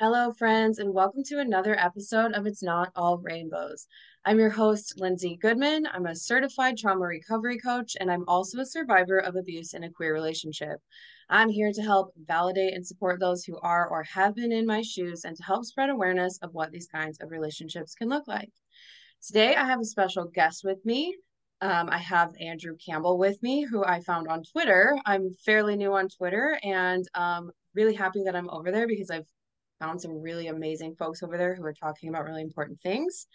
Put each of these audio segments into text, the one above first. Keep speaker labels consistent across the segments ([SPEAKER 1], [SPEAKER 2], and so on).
[SPEAKER 1] Hello, friends, and welcome to another episode of It's Not All Rainbows. I'm your host, Lindsay Goodman. I'm a certified trauma recovery coach, and I'm also a survivor of abuse in a queer relationship. I'm here to help validate and support those who are or have been in my shoes and to help spread awareness of what these kinds of relationships can look like. Today, I have a special guest with me. Um, I have Andrew Campbell with me, who I found on Twitter. I'm fairly new on Twitter and um, really happy that I'm over there because I've found some really amazing folks over there who are talking about really important things.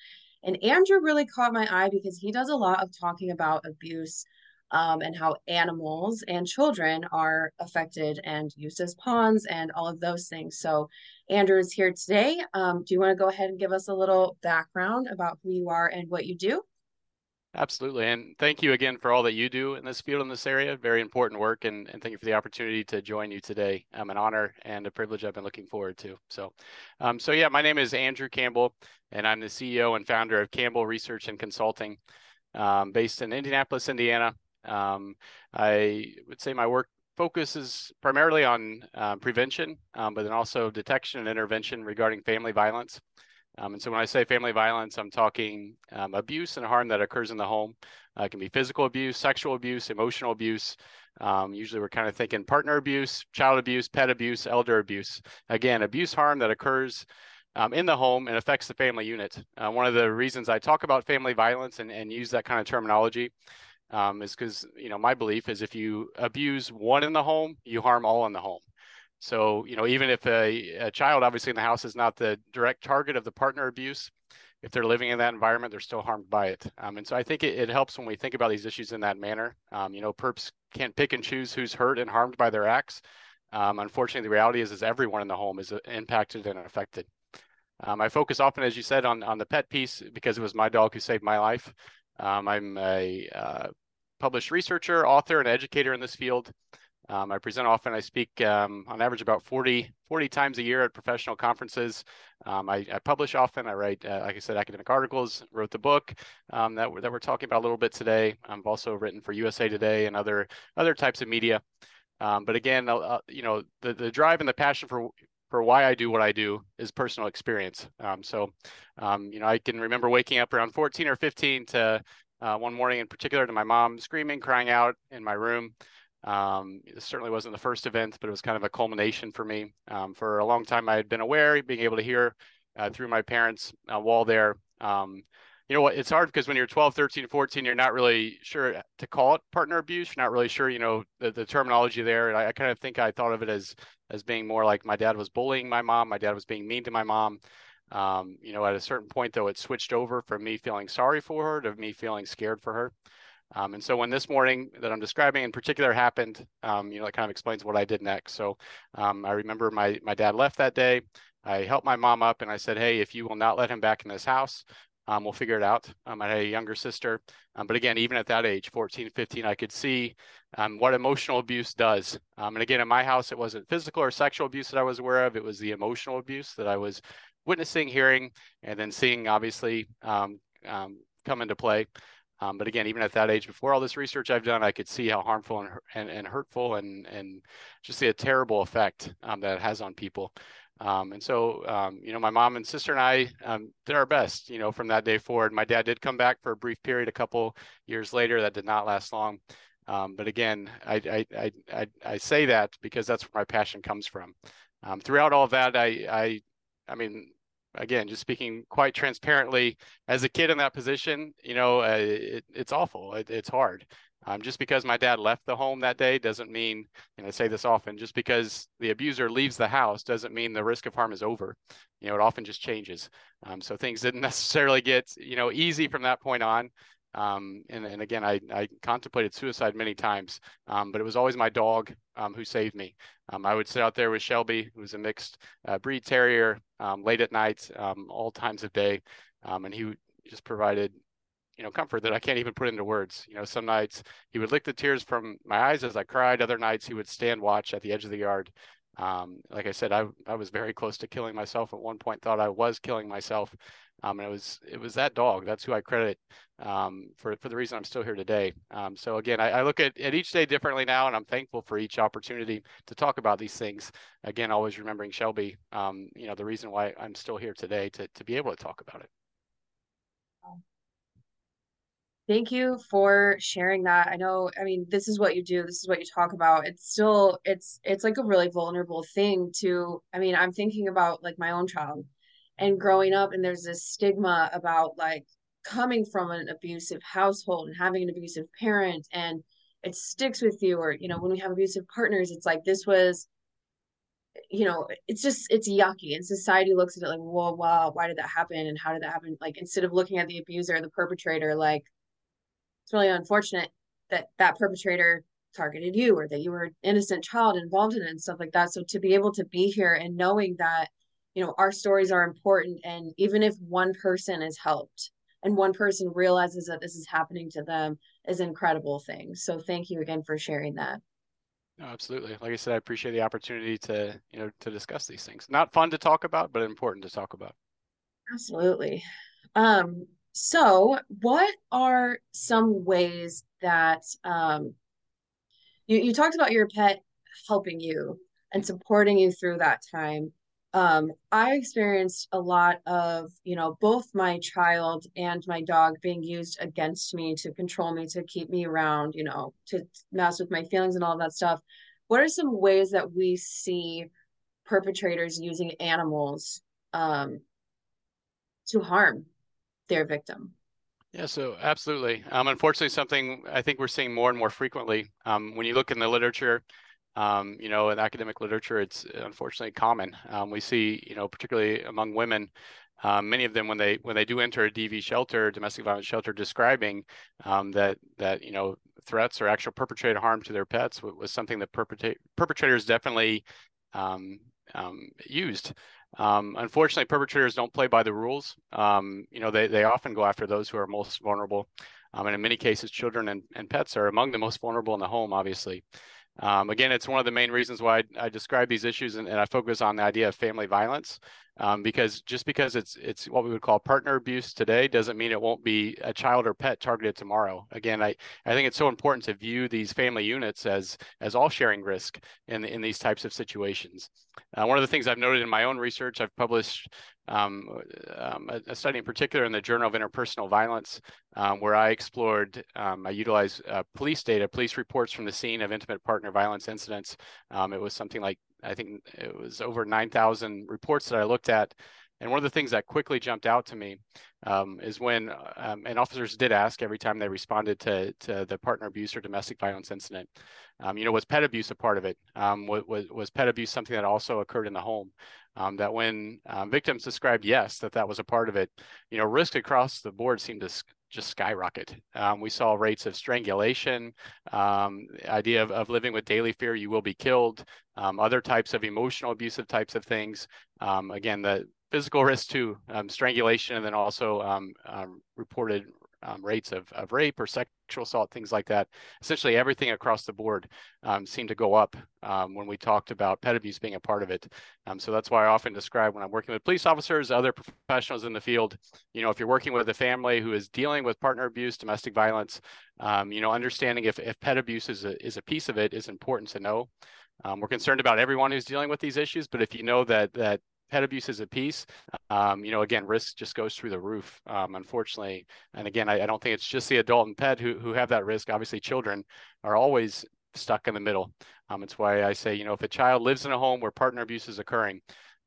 [SPEAKER 1] And Andrew really caught my eye because he does a lot of talking about abuse um, and how animals and children are affected and used as pawns and all of those things. So, Andrew is here today. Um, do you want to go ahead and give us a little background about who you are and what you do?
[SPEAKER 2] Absolutely. And thank you again for all that you do in this field in this area. Very important work. And, and thank you for the opportunity to join you today. Um, an honor and a privilege I've been looking forward to. So, um, so yeah, my name is Andrew Campbell, and I'm the CEO and founder of Campbell Research and Consulting, um, based in Indianapolis, Indiana. Um, I would say my work focuses primarily on uh, prevention, um, but then also detection and intervention regarding family violence. Um, and so when I say family violence, I'm talking um, abuse and harm that occurs in the home. Uh, it can be physical abuse, sexual abuse, emotional abuse. Um, usually we're kind of thinking partner abuse, child abuse, pet abuse, elder abuse. Again, abuse harm that occurs um, in the home and affects the family unit. Uh, one of the reasons I talk about family violence and, and use that kind of terminology um, is because, you know, my belief is if you abuse one in the home, you harm all in the home. So, you know, even if a, a child obviously in the house is not the direct target of the partner abuse, if they're living in that environment, they're still harmed by it. Um, and so I think it, it, helps when we think about these issues in that manner. Um, you know, perps can't pick and choose who's hurt and harmed by their acts. Um, unfortunately, the reality is, is everyone in the home is uh, impacted and affected. Um, I focus often, as you said, on, on the pet piece because it was my dog who saved my life. Um, I'm a uh, published researcher, author, and educator in this field. Um, I present often. I speak um, on average about 40, 40 times a year at professional conferences. Um, I, I, publish often. I write, uh, like I said, academic articles. Wrote the book um, that we're, that we're talking about a little bit today. I've also written for USA Today and other other types of media. Um, but again, uh, you know, the the drive and the passion for for why I do what I do is personal experience. Um, so, you know, I can remember waking up around 14 or 15 to uh, one morning in particular to my mom screaming, crying out in my room. Um, it certainly wasn't the first event, but it was kind of a culmination for me. Um, for a long time, I had been aware, being able to hear uh, through my parents' uh, wall there. Um, you know what? It's hard because when you're 12, 13, 14, you're not really sure to call it partner abuse. You're not really sure, you know, the, the terminology there. And I, I kind of think I thought of it as as being more like my dad was bullying my mom, my dad was being mean to my mom. Um, you know, at a certain point, though, it switched over from me feeling sorry for her to me feeling scared for her. Um, and so when this morning that I'm describing in particular happened, um, you know, it kind of explains what I did next. So um, I remember my my dad left that day. I helped my mom up and I said, hey, if you will not let him back in this house, um, we'll figure it out. Um, I had a younger sister. Um, but again, even at that age, 14, 15, I could see what emotional abuse does. and again, in my house, it wasn't physical or sexual abuse that I was aware of. It was the emotional abuse that I was witnessing, hearing, and then seeing obviously come into play. Um, but again, even at that age, before all this research I've done, I could see how harmful and and, and hurtful and and just the a terrible effect um, that it has on people. Um, and so, um, you know, my mom and sister and I um, did our best, you know, from that day forward. My dad did come back for a brief period a couple years later. That did not last long. Um, but again, I, I, I, I, I say that because that's where my passion comes from. throughout all of that, I, I, I mean, again, just speaking quite transparently, as a kid in that position, you know, uh, it, it's awful. It, it's hard. Um, just because my dad left the home that day doesn't mean, and I say this often, just because the abuser leaves the house doesn't mean the risk of harm is over. You know, it often just changes. Um, so things didn't necessarily get, you know, easy from that point on. Um, and, and again, I, I contemplated suicide many times, um, but it was always my dog um, who saved me. Um, I would sit out there with Shelby, who was a mixed uh, breed terrier, um, late at night, um, all times of day, and he just provided you know comfort that I can't even put into words. You know, some nights he would lick the tears from my eyes as I cried. Other nights he would stand watch at the edge of the yard. Um, like I said, I I was very close to killing myself at one point. Thought I was killing myself. Um, and it was it was that dog. That's who I credit um, for for the reason I'm still here today. Um, so again, I, I, look at, at each day differently now, and I'm thankful for each opportunity to talk about these things. Again, always remembering Shelby. Um, you know, the reason why I'm still here today to to be able to talk about it.
[SPEAKER 1] Thank you for sharing that. I know, I mean, this is what you do, this is what you talk about. It's still it's it's like a really vulnerable thing to I mean, I'm thinking about like my own child and growing up and there's this stigma about like coming from an abusive household and having an abusive parent and it sticks with you or you know, when we have abusive partners, it's like this was you know, it's just it's yucky, and society looks at it like, whoa, wow, why did that happen, and how did that happen? Like instead of looking at the abuser, the perpetrator, like it's really unfortunate that that perpetrator targeted you or that you were an innocent child involved in it and stuff like that. So to be able to be here and knowing that, you know, our stories are important, and even if one person is helped and one person realizes that this is happening to them, is incredible thing. So thank you again for sharing that.
[SPEAKER 2] No, absolutely. Like I said, I appreciate the opportunity to, you know, to discuss these things. Not fun to talk about, but important to talk about.
[SPEAKER 1] Absolutely. Um, so what are some ways that um you, you talked about your pet helping you and supporting you through that time. Um, I experienced a lot of, you know, both my child and my dog being used against me to control me, to keep me around, you know, to mess with my feelings and all that stuff. What are some ways that we see perpetrators using animals um, to harm their victim?
[SPEAKER 2] Yeah, so absolutely. Um, unfortunately, something I think we're seeing more and more frequently. Um, when you look in the literature, um, you know, in academic literature, it's unfortunately common. Um, we see, you know, particularly among women, um, many of them when they when they do enter a DV shelter, domestic violence shelter, describing um, that that you know threats or actual perpetrated harm to their pets was, something that perpetrators definitely um, um, used. Um, unfortunately, perpetrators don't play by the rules. Um, you know, they, they often go after those who are most vulnerable. Um, and in many cases, children and, and pets are among the most vulnerable in the home, obviously. Um, again, it's one of the main reasons why I, I describe these issues and, and, I focus on the idea of family violence, um, because just because it's it's what we would call partner abuse today doesn't mean it won't be a child or pet targeted tomorrow. Again, I, I think it's so important to view these family units as as all sharing risk in in these types of situations. Uh, one of the things I've noted in my own research, I've published um, um, a, a, study in particular in the Journal of Interpersonal Violence, um, where I explored, um, I utilized uh, police data, police reports from the scene of intimate partner violence incidents. Um, it was something like, I think it was over 9,000 reports that I looked at. And one of the things that quickly jumped out to me um, is when, and officers did ask every time they responded to, to the partner abuse or domestic violence incident, you know, was pet abuse a part of it? was, was pet abuse something that also occurred in the home? um, that when um, victims described yes that that was a part of it you know risk across the board seemed to just skyrocket. Um, we saw rates of strangulation um, idea of, of living with daily fear you will be killed um, other types of emotional abusive types of things. Um, again the physical risk to strangulation and then also reported um, rates of, of rape or sexual assault, things like that. Essentially, everything across the board um, seemed to go up um, when we talked about pet abuse being a part of it. Um, so that's why I often describe when I'm working with police officers, other professionals in the field, you know, if you're working with a family who is dealing with partner abuse, domestic violence, um, you know, understanding if, if pet abuse is a, is a piece of it is important to know. Um, we're concerned about everyone who's dealing with these issues, but if you know that that pet abuse is a piece, um, you know, again, risk just goes through the roof, um, unfortunately. And again, I, I, don't think it's just the adult and pet who, who have that risk. Obviously, children are always stuck in the middle. Um, it's why I say, you know, if a child lives in a home where partner abuse is occurring,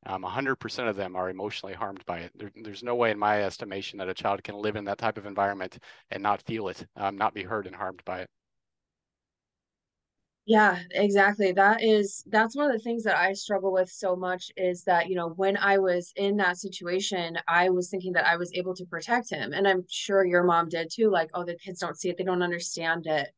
[SPEAKER 2] 100% um, of them are emotionally harmed by it. There, there's no way, in my estimation, that a child can live in that type of environment and not feel it, um, not be hurt and harmed by it.
[SPEAKER 1] Yeah, exactly. That is that's one of the things that I struggle with so much is that, you know, when I was in that situation, I was thinking that I was able to protect him. And I'm sure your mom did too, like, oh, the kids don't see it, they don't understand it.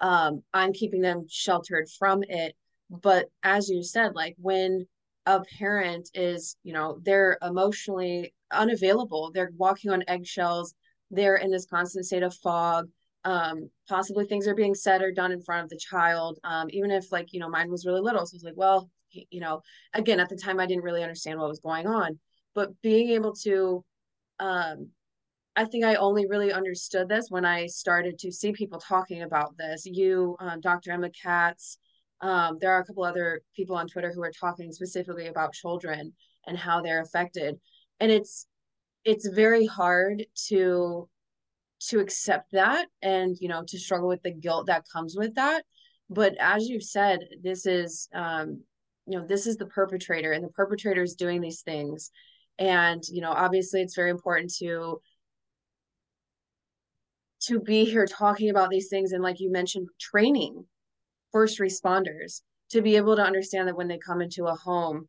[SPEAKER 1] Um, I'm keeping them sheltered from it. But as you said, like when a parent is, you know, they're emotionally unavailable, they're walking on eggshells, they're in this constant state of fog um, possibly things are being said or done in front of the child. Um, even if like, you know, mine was really little. So I was like, well, you know, again, at the time I didn't really understand what was going on, but being able to, um, I think I only really understood this when I started to see people talking about this. You, um, Dr. Emma Katz, um, there are a couple other people on Twitter who are talking specifically about children and how they're affected. And it's it's very hard to to accept that and you know to struggle with the guilt that comes with that. But as you've said this is um you know this is the perpetrator and the perpetrator is doing these things. And you know obviously it's very important to to be here talking about these things and like you mentioned training first responders to be able to understand that when they come into a home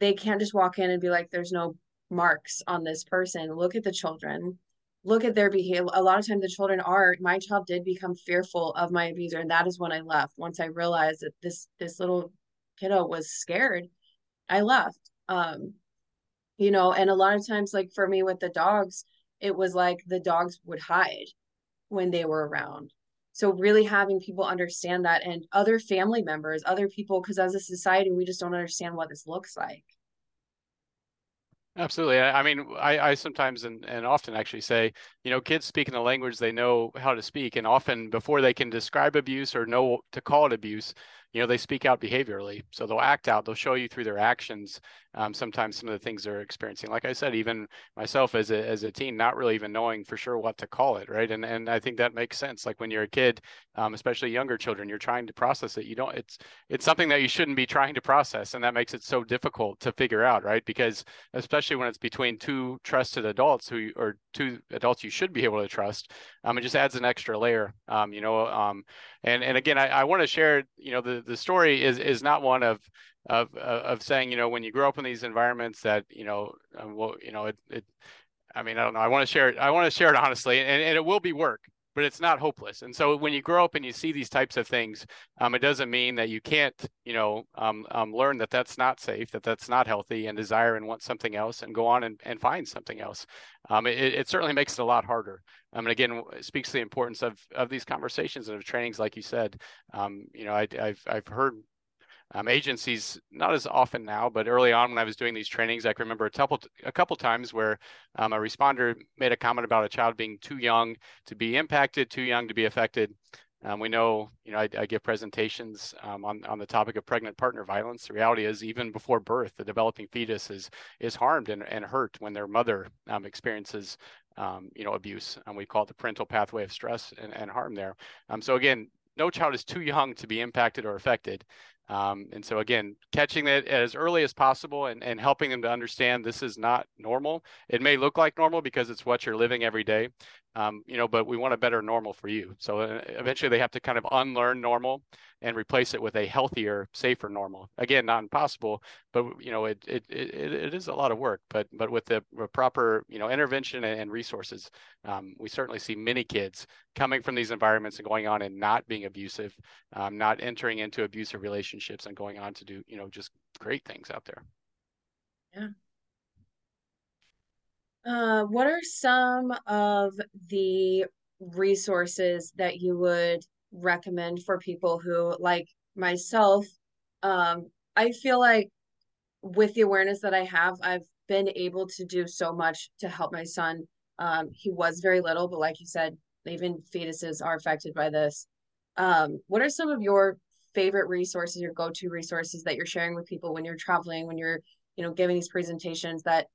[SPEAKER 1] they can't just walk in and be like there's no marks on this person. Look at the children look at their behavior a lot of times the children are my child did become fearful of my abuser and that is when i left. Once i realized that this this little kiddo was scared i left. Um you know and a lot of times like for me with the dogs it was like the dogs would hide when they were around. So really having people understand that and other family members other people because as a society we just don't understand what this looks like
[SPEAKER 2] Absolutely. I, mean, I, I sometimes and, and often actually say, you know, kids speak in the language they know how to speak. And often before they can describe abuse or know to call it abuse, you know they speak out behaviorally. So they'll act out they'll show you through their actions um, sometimes some of the things they're experiencing. Like i said even myself as a, as a teen not really even knowing for sure what to call it right? And and i think that makes sense. Like when you're a kid um, especially younger children you're trying to process it. You don't it's it's something that you shouldn't be trying to process and that makes it so difficult to figure out right? Because especially when it's between two trusted adults who or two adults you should be able to trust um, it just adds an extra layer um, you know um, and and again i, I want to share you know the the story is is not one of of of saying you know when you grow up in these environments that you know um, well you know it, it I mean I don't know I want to share it I want to share it honestly and, and it will be work but it's not hopeless. And so when you grow up and you see these types of things, um, it doesn't mean that you can't, you know, um, um, learn that that's not safe, that that's not healthy, and desire and want something else, and go on and, and find something else. Um, it, it certainly makes it a lot harder. Um, and again, speaks to the importance of of these conversations and of trainings, like you said. Um, you know, I, I've I've heard um, agencies not as often now, but early on when I was doing these trainings, I can remember a couple a couple times where um, a responder made a comment about a child being too young to be impacted, too young to be affected. Um, we know, you know, I, I give presentations um, on on the topic of pregnant partner violence. The reality is, even before birth, the developing fetus is is harmed and, and hurt when their mother um, experiences um, you know, abuse. And we call it the parental pathway of stress and, and harm there. Um, so again, no child is too young to be impacted or affected. Um, and so again, catching it as early as possible and, and helping them to understand this is not normal. It may look like normal because it's what you're living every day, um, you know, but we want a better normal for you. So uh, eventually they have to kind of unlearn normal and replace it with a healthier, safer normal. Again, not impossible, but you know, it it it, it is a lot of work. But but with the proper you know intervention and resources, um, we certainly see many kids coming from these environments and going on and not being abusive, um, not entering into abusive relationships and going on to do you know just great things out there.
[SPEAKER 1] Yeah. Uh, what are some of the resources that you would recommend for people who, like myself, um, I feel like with the awareness that I have, I've been able to do so much to help my son. Um, he was very little, but like you said, even fetuses are affected by this. Um, what are some of your favorite resources, your go-to resources that you're sharing with people when you're traveling, when you're, you know, giving these presentations that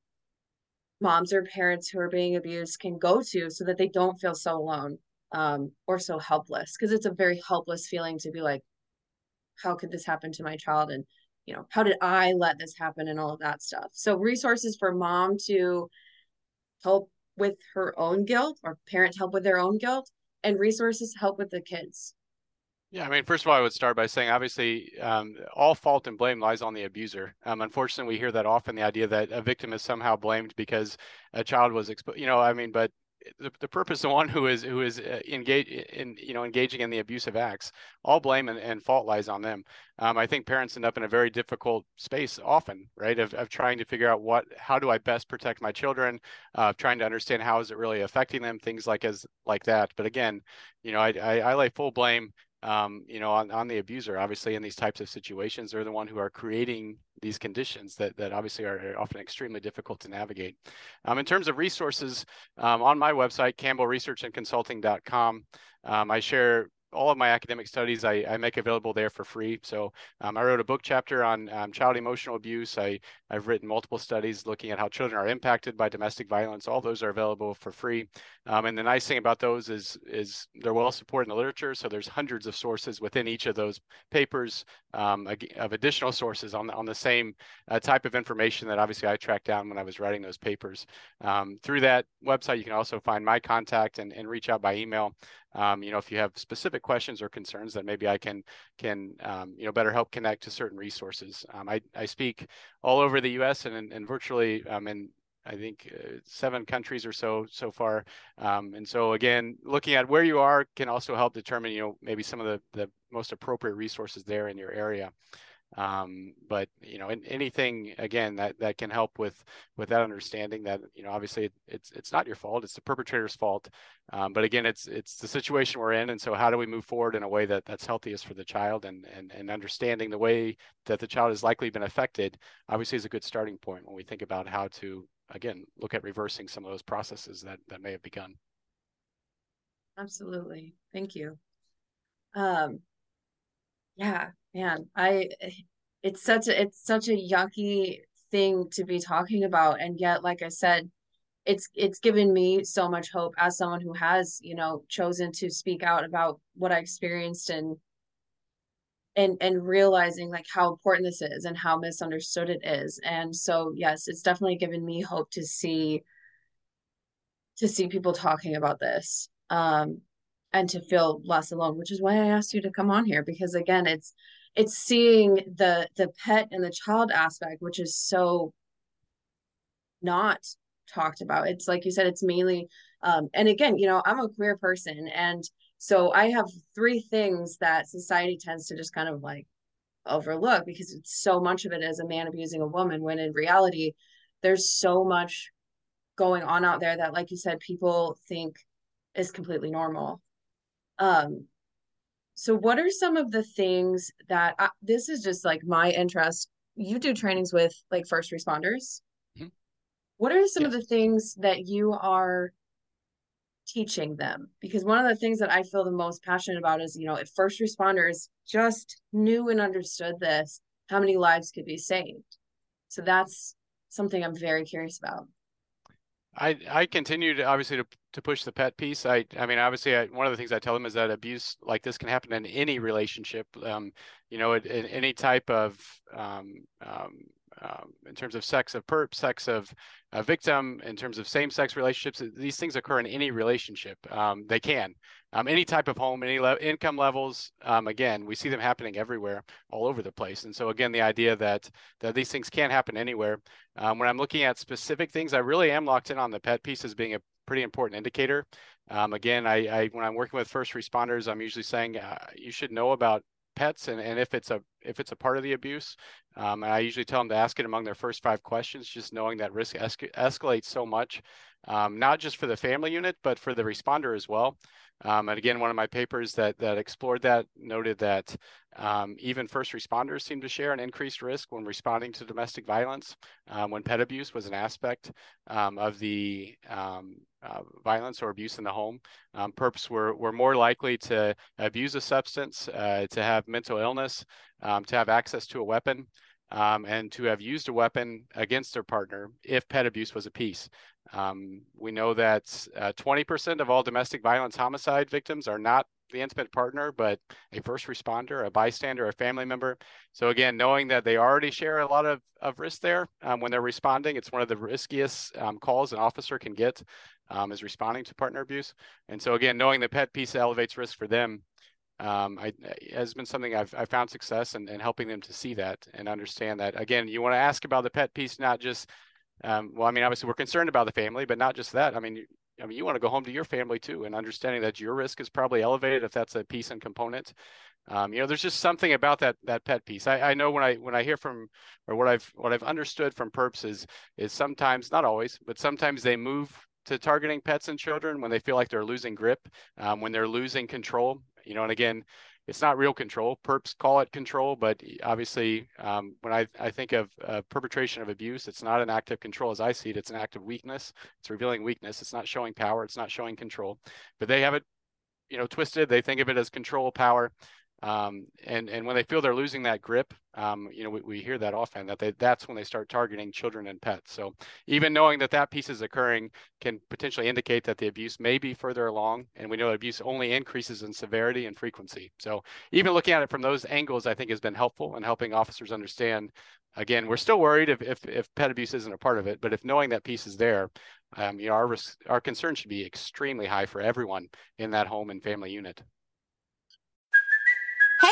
[SPEAKER 1] moms or parents who are being abused can go to so that they don't feel so alone um, or so helpless because it's a very helpless feeling to be like how could this happen to my child and you know how did i let this happen and all of that stuff so resources for mom to help with her own guilt or parents help with their own guilt and resources help with the kids
[SPEAKER 2] Yeah, I mean, first of all, I would start by saying, obviously, um, all fault and blame lies on the abuser. Um, unfortunately, we hear that often, the idea that a victim is somehow blamed because a child was exposed. You know, I mean, but the, the purpose of one who is who is uh, engaged in you know engaging in the abusive acts all blame and, and fault lies on them. Um, i think parents end up in a very difficult space often right of, of trying to figure out what how do i best protect my children uh, trying to understand how is it really affecting them things like as like that. But again you know i, I, I lay full blame um, you know, on, on the abuser, obviously in these types of situations, they're the one who are creating these conditions that, that obviously are often extremely difficult to navigate. Um, in terms of resources, um, on my website, campbellresearchandconsulting.com, um, I share all of my academic studies I, I make available there for free. So um, I wrote a book chapter on um, child emotional abuse. I, I've written multiple studies looking at how children are impacted by domestic violence. All those are available for free. Um, and the nice thing about those is, is they're well supported in the literature. So there's hundreds of sources within each of those papers um, of additional sources on the, on the same uh, type of information that obviously I tracked down when I was writing those papers. Um, through that website, you can also find my contact and, and reach out by email. Um, you know, if you have specific questions or concerns that maybe I can can um, you know better help connect to certain resources. Um, I I speak all over the U.S. and and virtually um, in I think uh, seven countries or so so far. Um, and so again, looking at where you are can also help determine you know maybe some of the the most appropriate resources there in your area. Um, but you know, in, anything again that that can help with with that understanding that you know obviously it, it's it's not your fault, it's the perpetrator's fault. Um, but again, it's it's the situation we're in, and so how do we move forward in a way that that's healthiest for the child, and and and understanding the way that the child has likely been affected, obviously is a good starting point when we think about how to again look at reversing some of those processes that that may have begun.
[SPEAKER 1] Absolutely, thank you. Um, yeah, man, I it's such a it's such a yucky thing to be talking about and yet like I said, it's it's given me so much hope as someone who has, you know, chosen to speak out about what I experienced and and and realizing like how important this is and how misunderstood it is. And so yes, it's definitely given me hope to see to see people talking about this. Um and to feel less alone, which is why I asked you to come on here because again, it's it's seeing the the pet and the child aspect which is so not talked about. It's like you said it's mainly um and again you know i'm a queer person and so i have three things that society tends to just kind of like overlook because it's so much of it as a man abusing a woman when in reality there's so much going on out there that like you said people think is completely normal um so, what are some of the things that I, this is just like my interest? You do trainings with like first responders. Mm-hmm. What are some yes. of the things that you are teaching them? Because one of the things that I feel the most passionate about is, you know, if first responders just knew and understood this, how many lives could be saved? So, that's something I'm very curious about.
[SPEAKER 2] I I continue to obviously to to push the pet piece. I I mean obviously I, one of the things I tell them is that abuse like this can happen in any relationship. Um, you know, in, in any type of um, um, um, in terms of sex of perp, sex of a victim, in terms of same-sex relationships. These things occur in any relationship. Um, they can, um, any type of home, any le- income levels. Um, again, we see them happening everywhere, all over the place. And so again, the idea that that these things can't happen anywhere. Um, when I'm looking at specific things, I really am locked in on the pet piece as being a pretty important indicator. Um, again, I, I, when I'm working with first responders, I'm usually saying uh, you should know about pets and, and if it's a if it's a part of the abuse um, and i usually tell them to ask it among their first five questions just knowing that risk escalates so much um, not just for the family unit but for the responder as well um, and again, one of my papers that that explored that noted that um, even first responders seem to share an increased risk when responding to domestic violence, um, when pet abuse was an aspect um, of the um, uh, violence or abuse in the home. Um, perps were, were more likely to abuse a substance, uh, to have mental illness, to have access to a weapon. Um, and to have used a weapon against their partner if pet abuse was a piece. Um, we know that 20% uh, of all domestic violence homicide victims are not the intimate partner, but a first responder, a bystander, a family member. So again, knowing that they already share a lot of, of risk there um, when they're responding, it's one of the riskiest um, calls an officer can get um, is responding to partner abuse. And so again, knowing the pet piece elevates risk for them um, I, has been something I've, I've found success in, in helping them to see that and understand that. Again, you want to ask about the pet piece, not just, um, well, I mean, obviously we're concerned about the family, but not just that. I mean, you, I mean, you want to go home to your family too, and understanding that your risk is probably elevated if that's a piece and component. Um, you know, there's just something about that that pet piece. I, I know when I when I hear from or what I've what I've understood from perps is is sometimes not always, but sometimes they move to targeting pets and children when they feel like they're losing grip, um, when they're losing control. You know, and again, it's not real control. Perps call it control, but obviously, um, when I, I think of uh, perpetration of abuse, it's not an act of control as I see it. It's an act of weakness. It's revealing weakness. It's not showing power. It's not showing control. But they have it, you know, twisted. They think of it as control, power. Um, and and when they feel they're losing that grip, um, you know, we, we hear that often that they, that's when they start targeting children and pets. So even knowing that that piece is occurring can potentially indicate that the abuse may be further along, and we know abuse only increases in severity and frequency. So even looking at it from those angles, I think has been helpful in helping officers understand. Again, we're still worried if if, if pet abuse isn't a part of it, but if knowing that piece is there, um, you know, our risk, our concern should be extremely high for everyone in that home and family unit.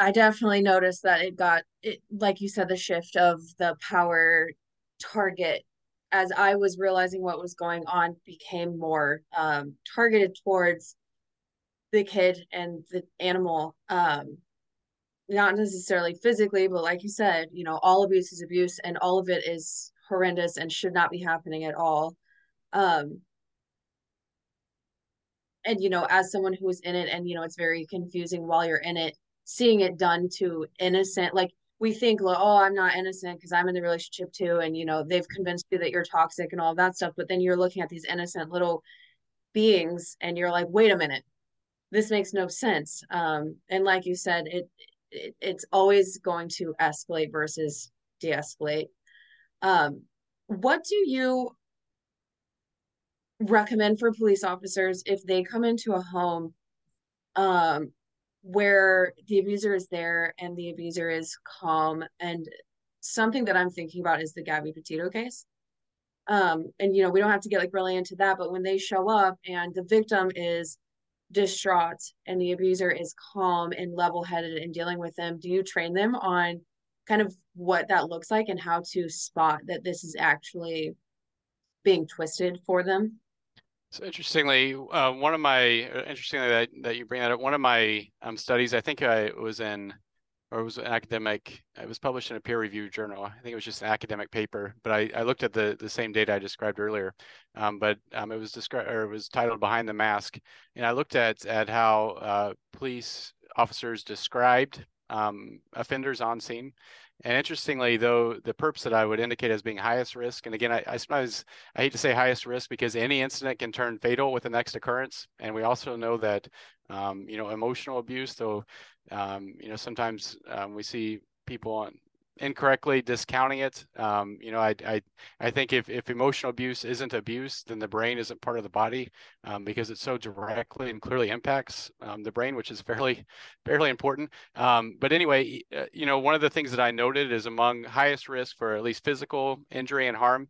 [SPEAKER 1] I definitely noticed that it got it like you said the shift of the power target as I was realizing what was going on became more um, targeted towards the kid and the animal um, not necessarily physically but like you said you know all abuse is abuse and all of it is horrendous and should not be happening at all um, and you know as someone who is in it and you know it's very confusing while you're in it seeing it done to innocent like we think like, oh i'm not innocent because i'm in the relationship too and you know they've convinced you that you're toxic and all that stuff but then you're looking at these innocent little beings and you're like wait a minute. This makes no sense. Um and like you said it, it it's always going to escalate versus de-escalate. Um what do you recommend for police officers if they come into a home um where the abuser is there and the abuser is calm. And something that i'm thinking about is the gabby petito case. Um and you know we don't have to get like really into that but when they show up and the victim is distraught and the abuser is calm and level-headed in dealing with them do you train them on kind of what that looks like and how to spot that this is actually being twisted for them
[SPEAKER 2] so interestingly, uh, one of my uh, interestingly that, that you bring that up, one of my um, studies, I think I was in, or it was an academic, it was published in a peer-reviewed journal. I think it was just an academic paper, but I, I looked at the the same data I described earlier, um, but um, it was described or it was titled "Behind the Mask," and I looked at at how uh, police officers described um, offenders on scene and interestingly, though, the perps that I would indicate as being highest risk, and again, I, I suppose I hate to say highest risk because any incident can turn fatal with the next occurrence. And we also know that, um, you know, emotional abuse, though, um, you know, sometimes um, we see people on incorrectly discounting it. Um, you know, I, I, I think if, if emotional abuse isn't abuse, then the brain isn't part of the body um, because it so directly and clearly impacts um, the brain, which is fairly, fairly important. Um, but anyway, uh, you know, one of the things that I noted is among highest risk for at least physical injury and harm,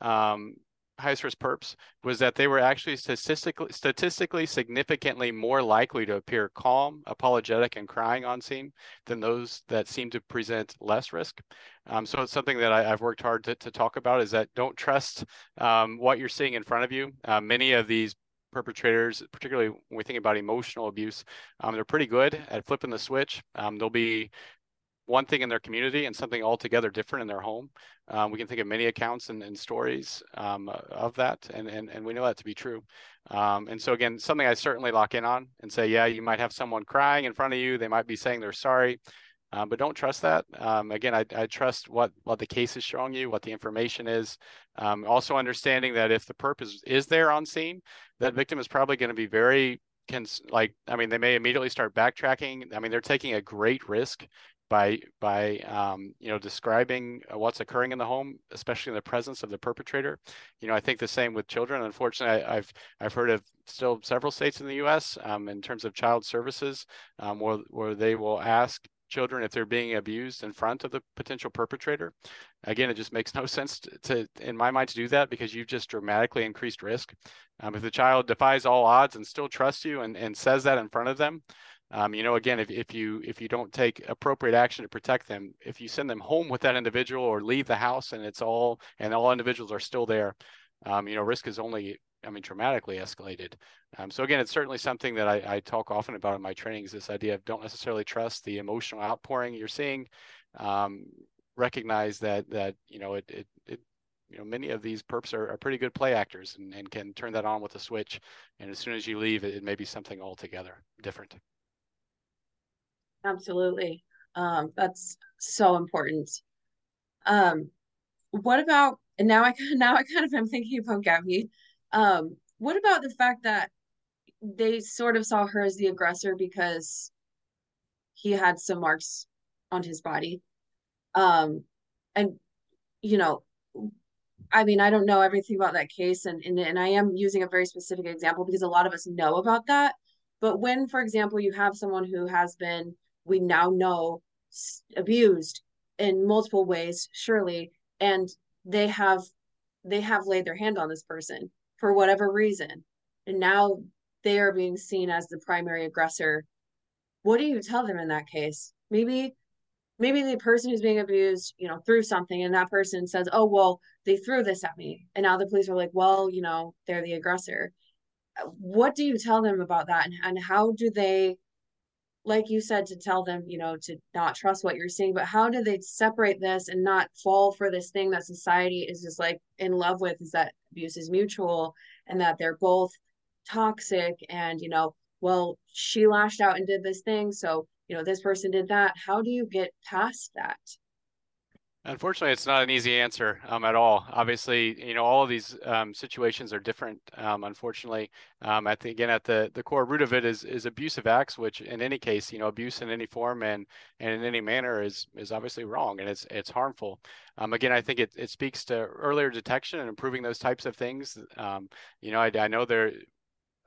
[SPEAKER 2] um, highest risk perps was that they were actually statistically statistically significantly more likely to appear calm, apologetic, and crying on scene than those that seem to present less risk. Um, so it's something that I, have worked hard to, to talk about is that don't trust um, what you're seeing in front of you. Uh, many of these perpetrators, particularly when we think about emotional abuse, um, they're pretty good at flipping the switch. Um, they'll be one thing in their community and something altogether different in their home. Um, we can think of many accounts and, and stories um, of that, and, and, and we know that to be true. Um, and so, again, something I certainly lock in on and say, yeah, you might have someone crying in front of you. They might be saying they're sorry, uh, but don't trust that. Um, again, I, I, trust what, what the case is showing you, what the information is. Um, also, understanding that if the purpose is, is there on scene, that victim is probably going to be very can like I mean they may immediately start backtracking. I mean they're taking a great risk by by um, you know describing what's occurring in the home, especially in the presence of the perpetrator. You know, I think the same with children. Unfortunately, I, have I've heard of still several states in the U.S. Um, in terms of child services um, where where they will ask children if they're being abused in front of the potential perpetrator. Again, it just makes no sense to, to in my mind to do that because you've just dramatically increased risk. Um, if the child defies all odds and still trusts you and, and says that in front of them, um, you know, again, if, if you if you don't take appropriate action to protect them, if you send them home with that individual or leave the house and it's all and all individuals are still there, um, you know, risk is only I mean, dramatically escalated. Um, so again, it's certainly something that I, I, talk often about in my trainings. This idea of don't necessarily trust the emotional outpouring you're seeing. Um, recognize that that you know it, it, it you know many of these perps are, are pretty good play actors and, and can turn that on with a switch. And as soon as you leave, it, it may be something altogether different.
[SPEAKER 1] Absolutely. Um, that's so important. Um, what about and now I now I kind of am thinking about Gabby. Um, what about the fact that they sort of saw her as the aggressor because he had some marks on his body. Um, and you know, I mean, I don't know everything about that case, and, and and I am using a very specific example because a lot of us know about that. But when, for example, you have someone who has been we now know abused in multiple ways surely and they have they have laid their hand on this person for whatever reason. And now they are being seen as the primary aggressor. What do you tell them in that case? Maybe maybe the person who's being abused you know threw something and that person says oh well they threw this at me. And now the police are like well you know they're the aggressor. Uh, what do you tell them about that? And, and how do they like you said to tell them you know to not trust what you're seeing but how do they separate this and not fall for this thing that society is just like in love with is that abuse is mutual and that they're both toxic and you know well she lashed out and did this thing so you know this person did that. How do you get past that
[SPEAKER 2] Unfortunately, it's not an easy answer um, at all. Obviously, you know, all of these um, situations are different. Um, unfortunately, um, at the, again, at the, the core root of it is is abusive acts, which in any case, you know, abuse in any form and and in any manner is is obviously wrong and it's it's harmful. Um, again, I think it, it speaks to earlier detection and improving those types of things. Um, you know, I, I know there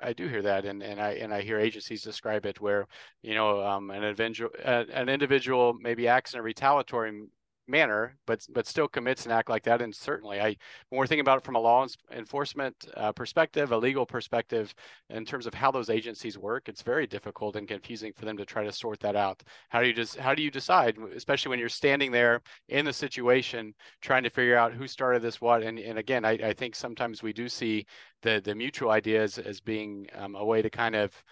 [SPEAKER 2] I do hear that, and, and I and I hear agencies describe it where you know um, an individual uh, an individual maybe acts in a retaliatory manner, but but still commits an act like that. And certainly, I when we're thinking about it from a law enforcement uh, perspective, a legal perspective, in terms of how those agencies work, it's very difficult and confusing for them to try to sort that out. How do you just how do you decide, especially when you're standing there in the situation, trying to figure out who started this what? And and again, I, I think sometimes we do see the the mutual ideas as being um, a way to kind of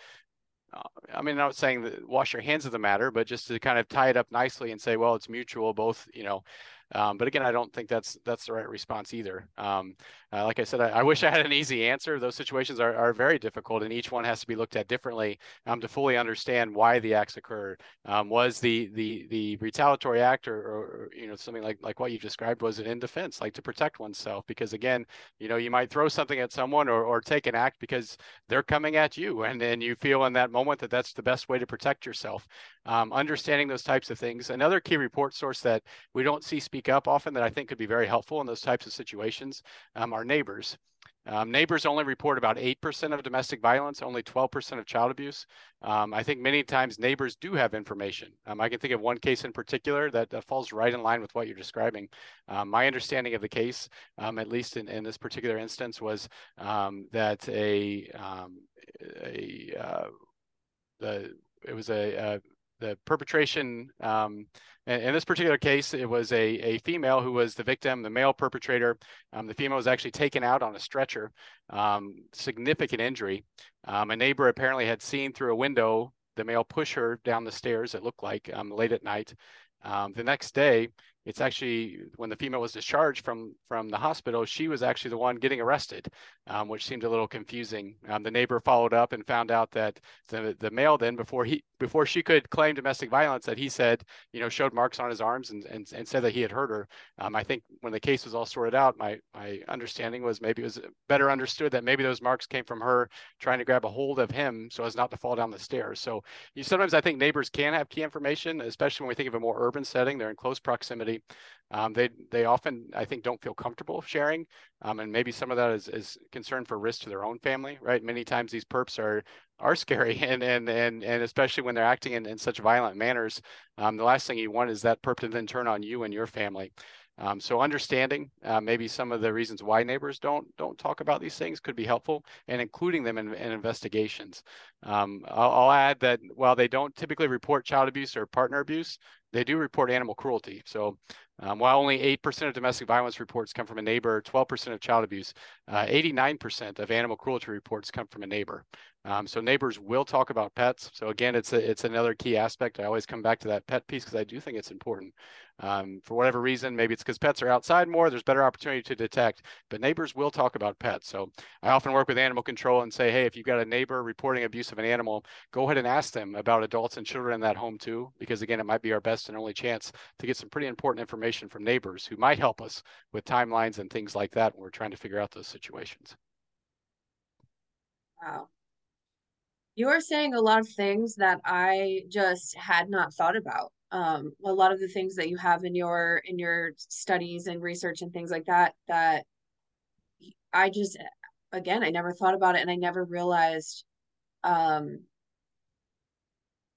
[SPEAKER 2] I mean, not saying that wash your hands of the matter, but just to kind of tie it up nicely and say, well, it's mutual. Both, you know, um, but again, I don't think that's that's the right response either. Um, uh, like I said, I, I, wish I had an easy answer. Those situations are, are very difficult, and each one has to be looked at differently um, to fully understand why the acts occurred. Um, was the the the retaliatory act, or, or, you know something like like what you described, was it in defense, like to protect oneself? Because again, you know, you might throw something at someone or or take an act because they're coming at you, and then you feel in that moment that that's the best way to protect yourself. Um, understanding those types of things. Another key report source that we don't see speak up often that I think could be very helpful in those types of situations are neighbors. Um, neighbors only report about 8% of domestic violence, only 12% of child abuse. Um, I think many times neighbors do have information. Um, I can think of one case in particular that, that, falls right in line with what you're describing. Um, my understanding of the case, um, at least in, in, this particular instance, was um, that a, a uh, the it was a, a the perpetration um, in, in, this particular case it was a, a female who was the victim the male perpetrator. Um, the female was actually taken out on a stretcher um, significant injury. Um, a neighbor apparently had seen through a window the male push her down the stairs it looked like um, late at night. Um, the next day it's actually when the female was discharged from from the hospital, she was actually the one getting arrested, um, which seemed a little confusing. Um, the neighbor followed up and found out that the the male then before he before she could claim domestic violence that he said you know showed marks on his arms and and, and said that he had hurt her. Um, I think when the case was all sorted out, my my understanding was maybe it was better understood that maybe those marks came from her trying to grab a hold of him so as not to fall down the stairs. So you sometimes I think neighbors can have key information, especially when we think of a more urban setting. They're in close proximity. Um, they they often I think don't feel comfortable sharing, um, and maybe some of that is, is concern for risk to their own family. Right, many times these perps are are scary, and and and and especially when they're acting in, in such violent manners. Um, the last thing you want is that perp to then turn on you and your family. Um, so understanding uh, maybe some of the reasons why neighbors don't don't talk about these things could be helpful, and including them in, in investigations. Um, I'll, I'll, add that while they don't typically report child abuse or partner abuse, they do report animal cruelty. So um, while only 8% of domestic violence reports come from a neighbor, 12% of child abuse, uh, 89% of animal cruelty reports come from a neighbor. Um, so neighbors will talk about pets. So again, it's a, it's another key aspect. I always come back to that pet piece because I do think it's important. Um, for whatever reason, maybe it's because pets are outside more. There's better opportunity to detect, but neighbors will talk about pets. So I often work with animal control and say, hey, if you've got a neighbor reporting abuse of an animal, go ahead and ask them about adults and children in that home too, because again, it might be our best and only chance to get some pretty important information from neighbors who might help us with timelines and things like that when we're trying to figure out those situations.
[SPEAKER 1] Wow you are saying a lot of things that I just had not thought about. Um, a lot of the things that you have in your in your studies and research and things like that that I just again I never thought about it and I never realized um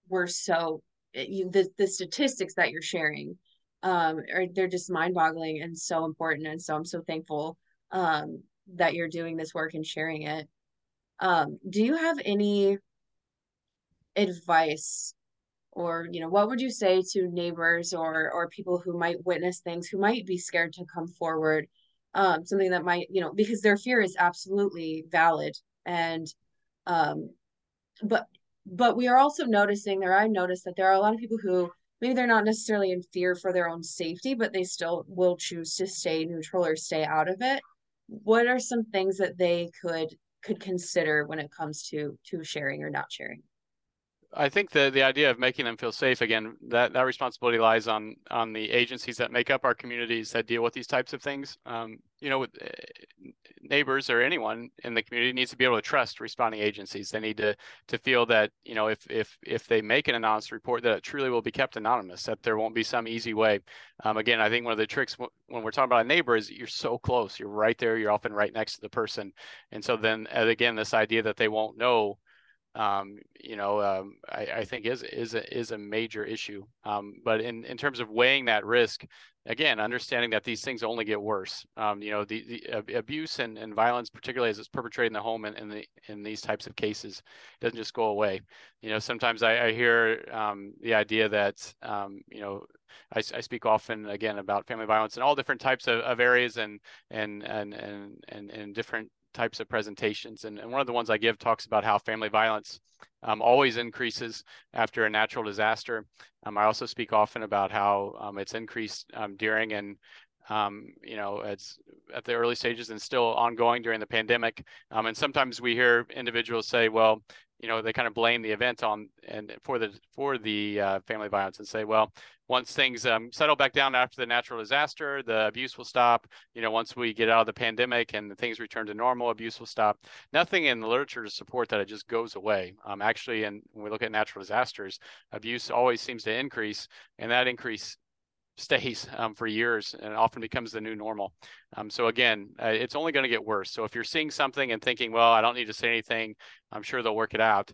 [SPEAKER 1] were so eh, you, the the statistics that you're sharing um are they're just mind-boggling and so important and so I'm so thankful um that you're doing this work and sharing it. Um, do you have any advice or you know what would you say to neighbors or or people who might witness things who might be scared to come forward um something that might you know because their fear is absolutely valid and um but but we are also noticing there i noticed that there are a lot of people who maybe they're not necessarily in fear for their own safety but they still will choose to stay neutral or stay out of it. What are some things that they could could consider when it comes to to sharing or not sharing
[SPEAKER 2] I think the the idea of making them feel safe again that that responsibility lies on on the agencies that make up our communities that deal with these types of things. Um, you know, with, uh, neighbors or anyone in the community needs to be able to trust responding agencies. They need to to feel that you know if if if they make an anonymous report that it truly will be kept anonymous. That there won't be some easy way. Um, again, I think one of the tricks when we're talking about a neighbor is you're so close. You're right there. You're often right next to the person, and so then again, this idea that they won't know um, you know, um, I, I, think is is a, is a major issue. Um, but in, in terms of weighing that risk, again, understanding that these things only get worse. Um, you know, the, the abuse and, and violence, particularly as it's perpetrated in the home and in the in these types of cases, doesn't just go away. You know, sometimes I, I hear um, the idea that um, you know. I, I, speak often again about family violence in all different types of, of areas and and and and and, and different types of presentations. And, and one of the ones I give talks about how family violence um, always increases after a natural disaster. Um, I also speak often about how um, it's increased um, during and um, you know, it's at the early stages and still ongoing during the pandemic. And sometimes we hear individuals say, well, you know, they kind of blame the event on and for the for the uh, family violence and say, well, once things um, settle back down after the natural disaster, the abuse will stop. You know, once we get out of the pandemic and things return to normal, abuse will stop. Nothing in the literature to support that it just goes away. Um, actually, and when we look at natural disasters, abuse always seems to increase, and that increase stays um, for years and often becomes the new normal. Um, so again, uh, it's only going to get worse. So if you're seeing something and thinking, well, I don't need to say anything, I'm sure they'll work it out.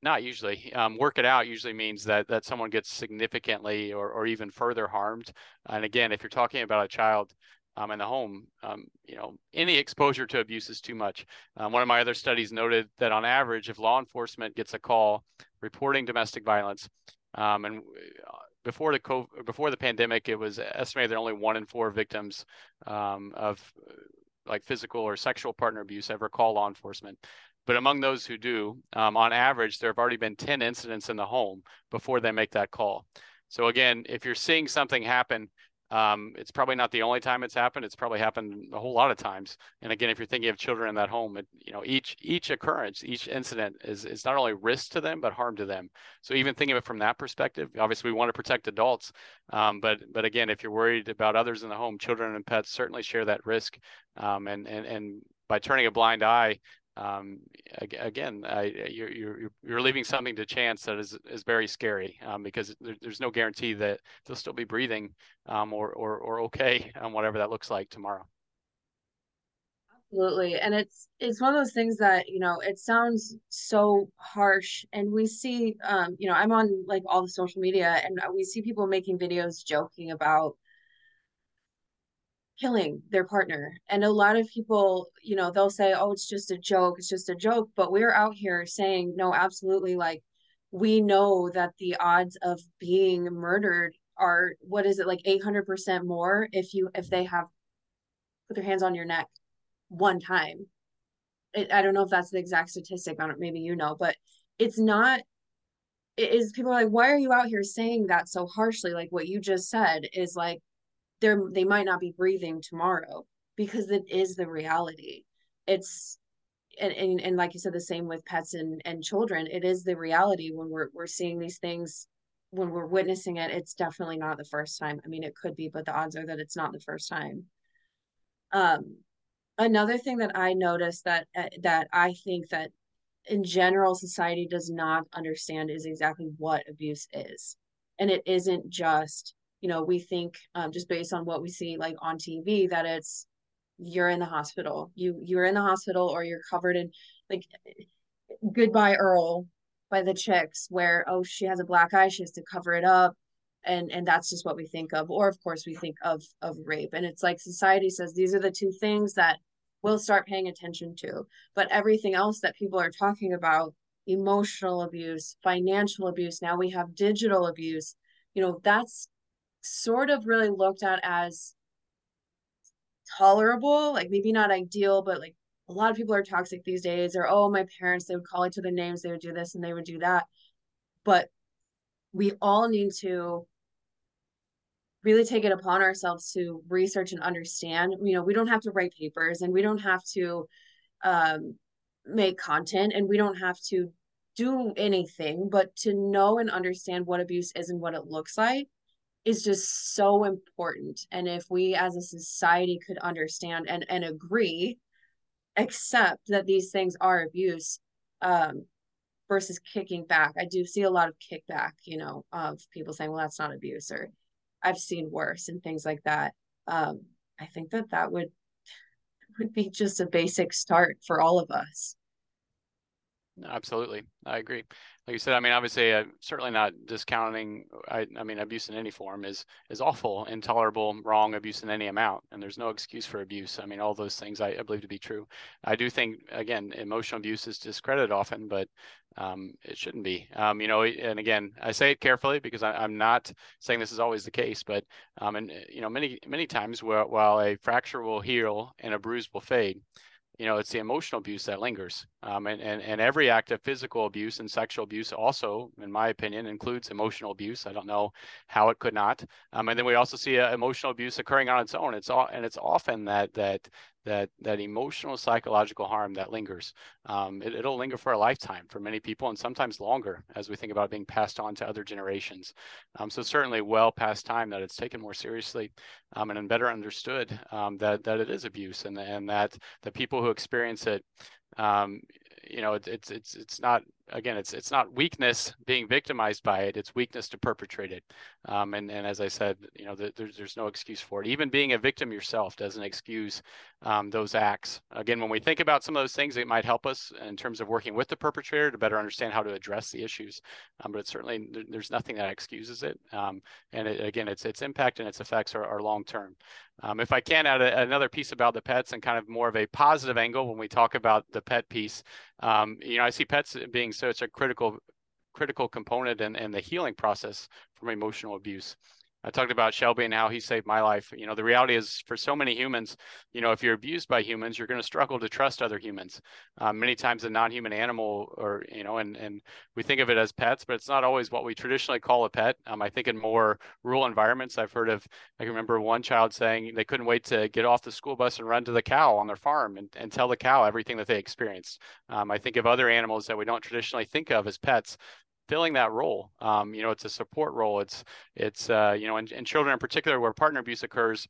[SPEAKER 2] Not usually. Um, work it out usually means that that someone gets significantly or, or even further harmed. And again, if you're talking about a child um, in the home, um, you know, any exposure to abuse is too much. Um, one of my other studies noted that on average, if law enforcement gets a call reporting domestic violence, um, and uh, before the COVID, before the pandemic, it was estimated that only one in four victims um, of like physical or sexual partner abuse ever call law enforcement. But among those who do, um, on average, there have already been 10 incidents in the home before they make that call. So again, if you're seeing something happen, Um, it's probably not the only time it's happened. It's probably happened a whole lot of times. And again, if you're thinking of children in that home, it, you know, each each occurrence, each incident is is not only risk to them but harm to them. So even thinking of it from that perspective, obviously we want to protect adults, um, but but again, if you're worried about others in the home, children and pets certainly share that risk. Um, and and and by turning a blind eye, um, again, I, you're, you're, you're leaving something to chance that is, is very scary um, because there, there's no guarantee that they'll still be breathing um, or, or, or okay on whatever that looks like tomorrow.
[SPEAKER 1] Absolutely. And it's, it's one of those things that, you know, it sounds so harsh and we see, um, you know, I'm on like all the social media and we see people making videos joking about, killing their partner. And a lot of people, you know, they'll say, oh, it's just a joke, it's just a joke. But we're out here saying, no, absolutely. Like, we know that the odds of being murdered are, what is it, like 800% more if you, if they have put their hands on your neck one time. It, I don't know if that's the exact statistic on it. Maybe you know, but it's not it is people are like why are you out here saying that so harshly like what you just said is like they're they might not be breathing tomorrow because it is the reality. It's and, and, and like you said the same with pets and, and children. It is the reality when we're we're seeing these things when we're witnessing it it's definitely not the first time. I mean it could be but the odds are that it's not the first time. Um another thing that i noticed that uh, that i think that in general society does not understand is exactly what abuse is. And it isn't just you know we think um, just based on what we see like on tv that it's you're in the hospital. You you're in the hospital or you're covered in like goodbye earl by the chicks where oh she has a black eye she has to cover it up and and that's just what we think of. Or of course we think of of rape. And it's like society says these are the two things that we'll start paying attention to. But everything else that people are talking about emotional abuse financial abuse now we have digital abuse you know that's sort of really looked at as tolerable, like maybe not ideal, but like a lot of people are toxic these days, or oh, my parents, they would call each other names, they would do this and they would do that. But we all need to really take it upon ourselves to research and understand. You know, we don't have to write papers and we don't have to um, make content and we don't have to do anything, but to know and understand what abuse is and what it looks like is just so important. And if we as a society could understand and, and agree, accept that these things are abuse, um, versus kicking back. I do see a lot of kickback, you know, of people saying, well, that's not abuse, or I've seen worse and things like that. Um, I think that that would would be just a basic start for all of us.
[SPEAKER 2] Absolutely, I agree like you said, I mean, obviously, uh, certainly not discounting. I, I mean, abuse in any form is is awful, intolerable, wrong. Abuse in any amount, and there's no excuse for abuse. I mean, all those things I, I believe to be true. I do think, again, emotional abuse is discredited often, but um, it shouldn't be. Um, you know, and again, I say it carefully because I, am not saying this is always the case, but um, and you know, many many times while, while a fracture will heal and a bruise will fade you know, it's the emotional abuse that lingers. Um, and, and, and every act of physical abuse and sexual abuse also, in my opinion, includes emotional abuse. I don't know how it could not. Um, and then we also see uh, emotional abuse occurring on its own. It's all, and it's often that, that that that emotional psychological harm that lingers um, it, will linger for a lifetime for many people and sometimes longer as we think about being passed on to other generations um, so certainly well past time that it's taken more seriously um, and better understood um, that that it is abuse and and that the people who experience it um, you know, it, it's it's it's not again, it's it's not weakness being victimized by it; it's weakness to perpetrate it. Um, and and as I said, you know, the, there's there's no excuse for it. Even being a victim yourself doesn't excuse um, those acts. Again, when we think about some of those things, it might help us in terms of working with the perpetrator to better understand how to address the issues. Um, but certainly there's nothing that excuses it. Um, and it, again, its its impact and its effects are, are long term. Um, if I can add a, another piece about the pets and kind of more of a positive angle when we talk about the pet piece, um, you know, I see pets being such a critical critical component in, in the healing process from emotional abuse. I talked about Shelby and how he saved my life. You know, the reality is for so many humans, you know, if you're abused by humans, you're going to struggle to trust other humans. Um, many times a non-human animal or, you know, and, and we think of it as pets, but it's not always what we traditionally call a pet. Um, I think in more rural environments, I've heard of, I can remember one child saying they couldn't wait to get off the school bus and run to the cow on their farm and, and tell the cow everything that they experienced. Um, I think of other animals that we don't traditionally think of as pets filling that role. Um, you know, it's a support role. It's it's uh, you know, in, in children in particular where partner abuse occurs,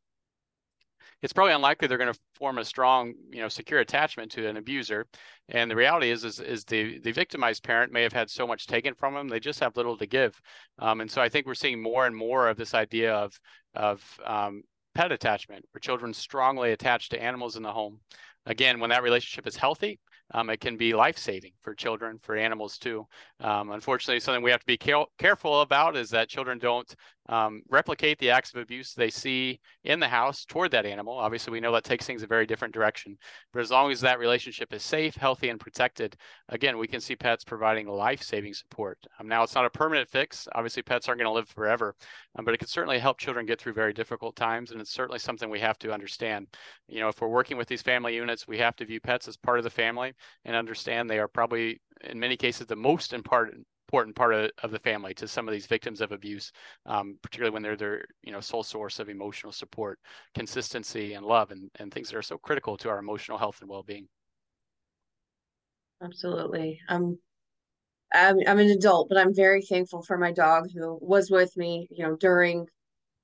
[SPEAKER 2] it's probably unlikely they're going to form a strong, you know, secure attachment to an abuser. And the reality is, is, is the the victimized parent may have had so much taken from them, they just have little to give. Um, and so I think we're seeing more and more of this idea of of um, pet attachment, where children strongly attached to animals in the home. Again, when that relationship is healthy, um, it can be life saving for children, for animals too. Um, unfortunately, something we have to be care- careful about is that children don't um, replicate the acts of abuse they see in the house toward that animal. Obviously, we know that takes things a very different direction. But as long as that relationship is safe, healthy, and protected, again, we can see pets providing life saving support. Um, now, it's not a permanent fix. Obviously, pets aren't going to live forever, um, but it can certainly help children get through very difficult times. And it's certainly something we have to understand. You know, if we're working with these family units, we have to view pets as part of the family and understand they are probably, in many cases, the most important important part of, of the family to some of these victims of abuse, um, particularly when they're their you know sole source of emotional support, consistency, and love, and, and things that are so critical to our emotional health and well being.
[SPEAKER 1] Absolutely. Um, I'm I'm an adult, but I'm very thankful for my dog who was with me, you know, during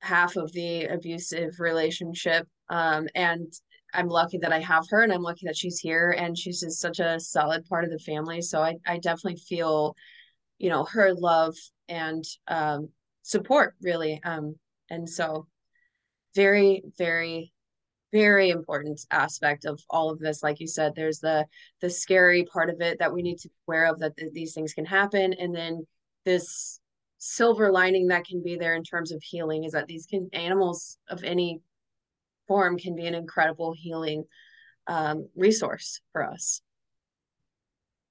[SPEAKER 1] half of the abusive relationship. Um, and I'm lucky that I have her, and I'm lucky that she's here, and she's just such a solid part of the family. So I I definitely feel you know her love and um, support really. Um, and so very very very important aspect of all of this. Like you said there's the the scary part of it that we need to be aware of that th- these things can happen. And then this silver lining that can be there in terms of healing is that these can animals of any form can be an incredible healing um, resource for us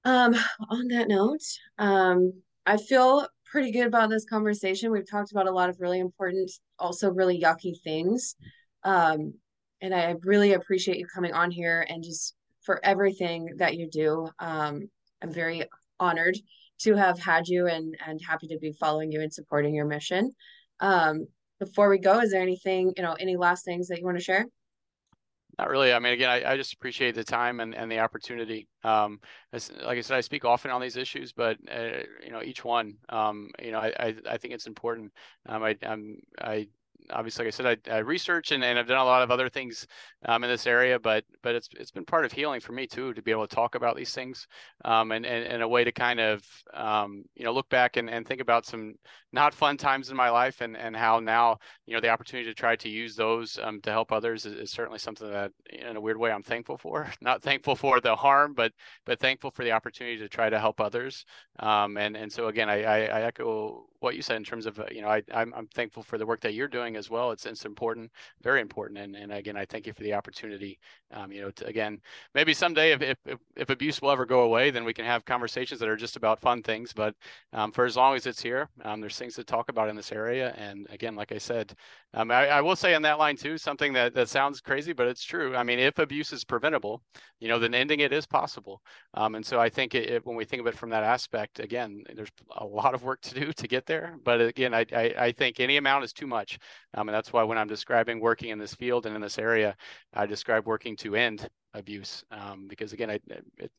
[SPEAKER 1] um, on that note, um, I feel pretty good about this conversation. We've talked about a lot of really important, also really yucky things. Um, and I really appreciate you coming on here and just for everything that you do. Um, I'm very honored to have had you and and happy to be following you and supporting your mission. Um, before we go, is there anything, you know, any last things that you want to share?
[SPEAKER 2] Not really. I mean, again, I, I just appreciate the time and, and the opportunity. Um, as, like I said, I speak often on these issues, but uh, you know, each one, um, you know, I, I, I think it's important. Um, I, I'm, I obviously, like I said, I, I research and, and I've done a lot of other things um, in this area, but but it's it's been part of healing for me too to be able to talk about these things um, and, and, and a way to kind of um, you know look back and, and think about some not fun times in my life and, and how now you know the opportunity to try to use those um, to help others is, is, certainly something that in a weird way I'm thankful for. Not thankful for the harm, but but thankful for the opportunity to try to help others. Um, and and so again, I, I, I echo what you said in terms of uh, you know I I'm, I'm thankful for the work that you're doing as well. It's it's important, very important, and and again I thank you for the opportunity. Um, you know, to, again, maybe someday if, if, if if abuse will ever go away, then we can have conversations that are just about fun things. But um, for as long as it's here, um, there's things to talk about in this area. And again, like I said, um, I, I, will say on that line too, something that, that sounds crazy, but it's true. I mean, if abuse is preventable, you know, then ending it is possible. Um, and so I think it, it, when we think of it from that aspect, again, there's a lot of work to do to get there. But again, I, I, I think any amount is too much. Um, and that's why when I'm describing working in this field and in this area, I describe working to end abuse um, because again I, it,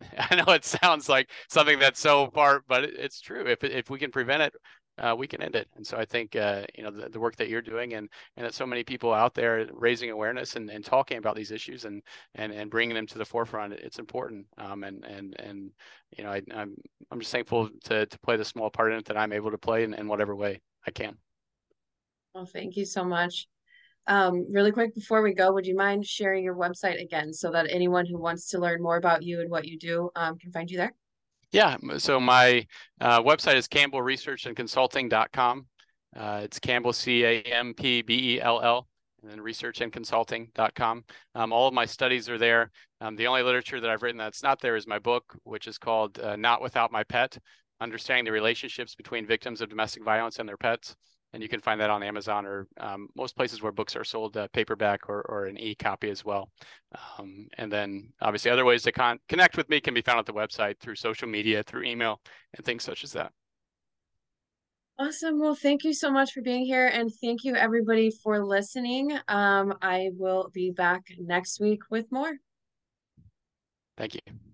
[SPEAKER 2] I know it sounds like something that's so far, but it's true. If if we can prevent it, uh, we can end it. And so I think uh, you know the, the, work that you're doing, and and that so many people out there raising awareness and, and talking about these issues and and and bringing them to the forefront, it's important. Um, and and and you know I, am I'm, I'm just thankful to to play the small part in it that I'm able to play in, in whatever way I can.
[SPEAKER 1] Well, thank you so much. Um, really quick before we go, would you mind sharing your website again so that anyone who wants to learn more about you and what you do um, can find you there?
[SPEAKER 2] Yeah, so my uh, website is campbellresearchandconsulting.com. Uh, it's Campbell, C A M P B E L L, and then researchandconsulting.com. Um, all of my studies are there. Um, the only literature that I've written that's not there is my book, which is called uh, Not Without My Pet Understanding the Relationships Between Victims of Domestic Violence and Their Pets. And you can find that on Amazon or um, most places where books are sold uh, paperback or, or an e-copy as well. Um, and then obviously other ways to con- connect with me can be found at the website through social media, through email, and things such as that.
[SPEAKER 1] Awesome. Well, thank you so much for being here. And thank you, everybody, for listening. Um, I will be back next week with more.
[SPEAKER 2] Thank you.